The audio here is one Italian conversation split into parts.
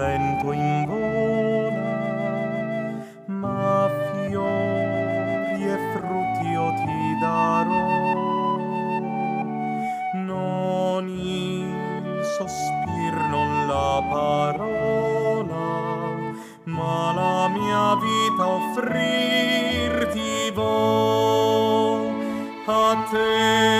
vento invola, ma fiori e frutti io ti darò. Non il sospir, non la parola, ma la mia vita offrirti vo. A te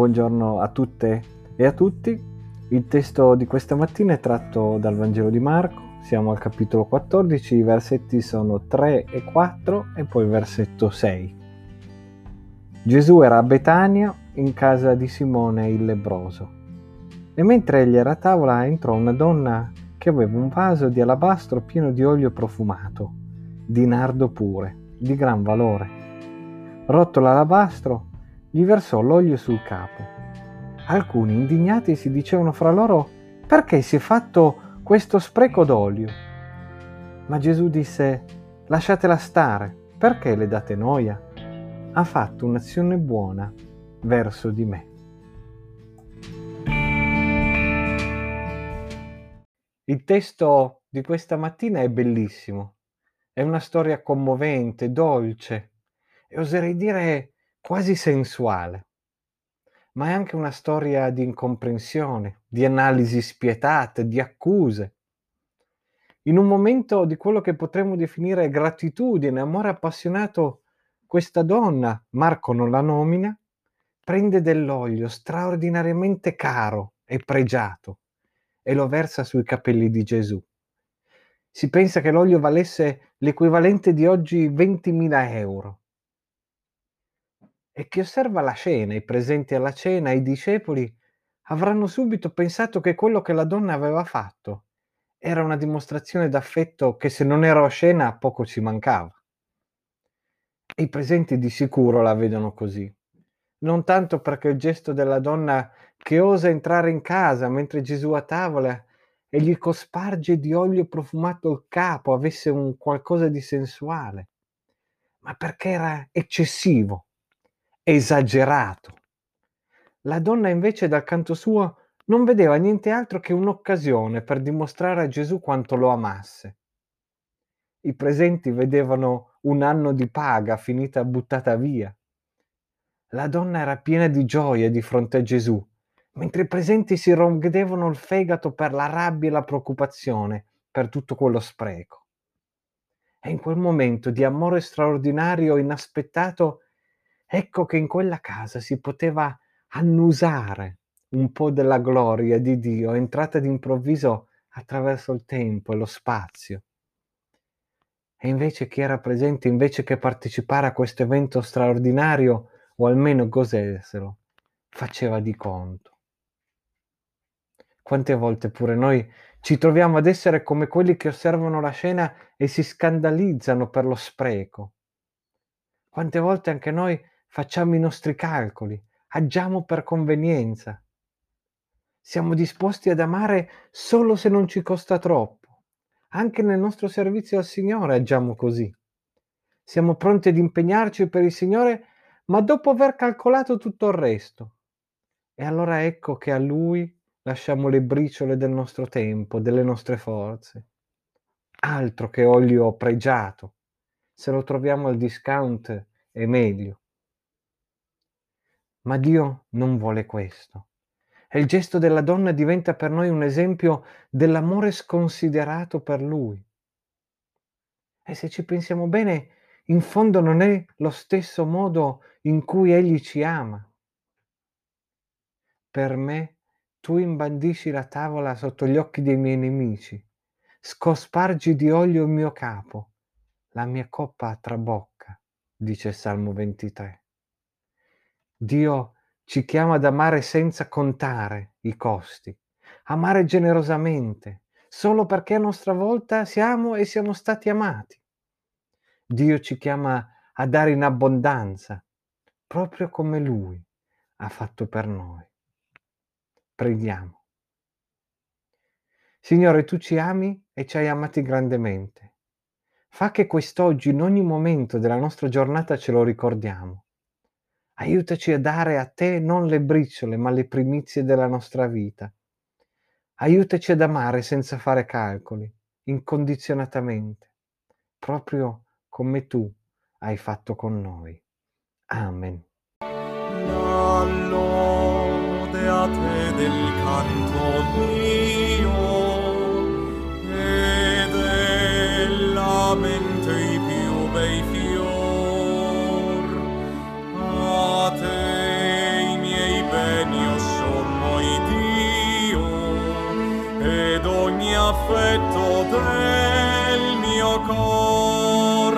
Buongiorno a tutte e a tutti. Il testo di questa mattina è tratto dal Vangelo di Marco. Siamo al capitolo 14, i versetti sono 3 e 4 e poi versetto 6. Gesù era a Betania in casa di Simone il lebroso e mentre egli era a tavola entrò una donna che aveva un vaso di alabastro pieno di olio profumato, di nardo pure, di gran valore. Rotto l'alabastro, gli versò l'olio sul capo. Alcuni indignati si dicevano fra loro perché si è fatto questo spreco d'olio. Ma Gesù disse lasciatela stare, perché le date noia? Ha fatto un'azione buona verso di me. Il testo di questa mattina è bellissimo, è una storia commovente, dolce e oserei dire quasi sensuale, ma è anche una storia di incomprensione, di analisi spietate, di accuse. In un momento di quello che potremmo definire gratitudine, amore appassionato, questa donna, Marco non la nomina, prende dell'olio straordinariamente caro e pregiato e lo versa sui capelli di Gesù. Si pensa che l'olio valesse l'equivalente di oggi 20.000 euro. E chi osserva la scena, i presenti alla cena, i discepoli, avranno subito pensato che quello che la donna aveva fatto era una dimostrazione d'affetto che se non era oscena poco ci mancava. I presenti di sicuro la vedono così. Non tanto perché il gesto della donna che osa entrare in casa mentre Gesù a tavola e gli cosparge di olio profumato il capo avesse un qualcosa di sensuale, ma perché era eccessivo, esagerato. La donna invece dal canto suo non vedeva niente altro che un'occasione per dimostrare a Gesù quanto lo amasse. I presenti vedevano un anno di paga finita buttata via. La donna era piena di gioia di fronte a Gesù, mentre i presenti si rompevano il fegato per la rabbia e la preoccupazione per tutto quello spreco. E in quel momento di amore straordinario, inaspettato, ecco che in quella casa si poteva annusare un po' della gloria di Dio entrata d'improvviso attraverso il tempo e lo spazio. E invece chi era presente, invece che partecipare a questo evento straordinario, o almeno goderselo, faceva di conto. Quante volte pure noi ci troviamo ad essere come quelli che osservano la scena e si scandalizzano per lo spreco. Quante volte anche noi facciamo i nostri calcoli, agiamo per convenienza. Siamo disposti ad amare solo se non ci costa troppo. Anche nel nostro servizio al Signore agiamo così. Siamo pronti ad impegnarci per il Signore, ma dopo aver calcolato tutto il resto. E allora ecco che a Lui lasciamo le briciole del nostro tempo, delle nostre forze. Altro che olio pregiato. Se lo troviamo al discount è meglio. Ma Dio non vuole questo. E il gesto della donna diventa per noi un esempio dell'amore sconsiderato per Lui. E se ci pensiamo bene, in fondo non è lo stesso modo in cui Egli ci ama. Per me tu imbandisci la tavola sotto gli occhi dei miei nemici, scospargi di olio il mio capo, la mia coppa trabocca. dice il Salmo 23. Dio ci chiama ad amare senza contare i costi, amare generosamente, solo perché a nostra volta siamo e siamo stati amati. Dio ci chiama a dare in abbondanza, proprio come Lui ha fatto per noi. Preghiamo. Signore, tu ci ami e ci hai amati grandemente. Fa che quest'oggi, in ogni momento della nostra giornata, ce lo ricordiamo Aiutaci a dare a te non le briciole, ma le primizie della nostra vita. Aiutaci ad amare senza fare calcoli, incondizionatamente, proprio come tu hai fatto con noi. Amen. La lode a te del canto mio e della mente i più bei fior. Del mio cor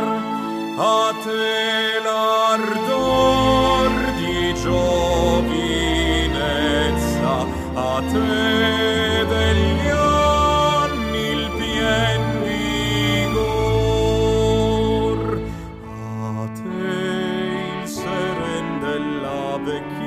a te l'ardor di giovinezza a te degli anni il pien vigor a te il seren della vecchiezza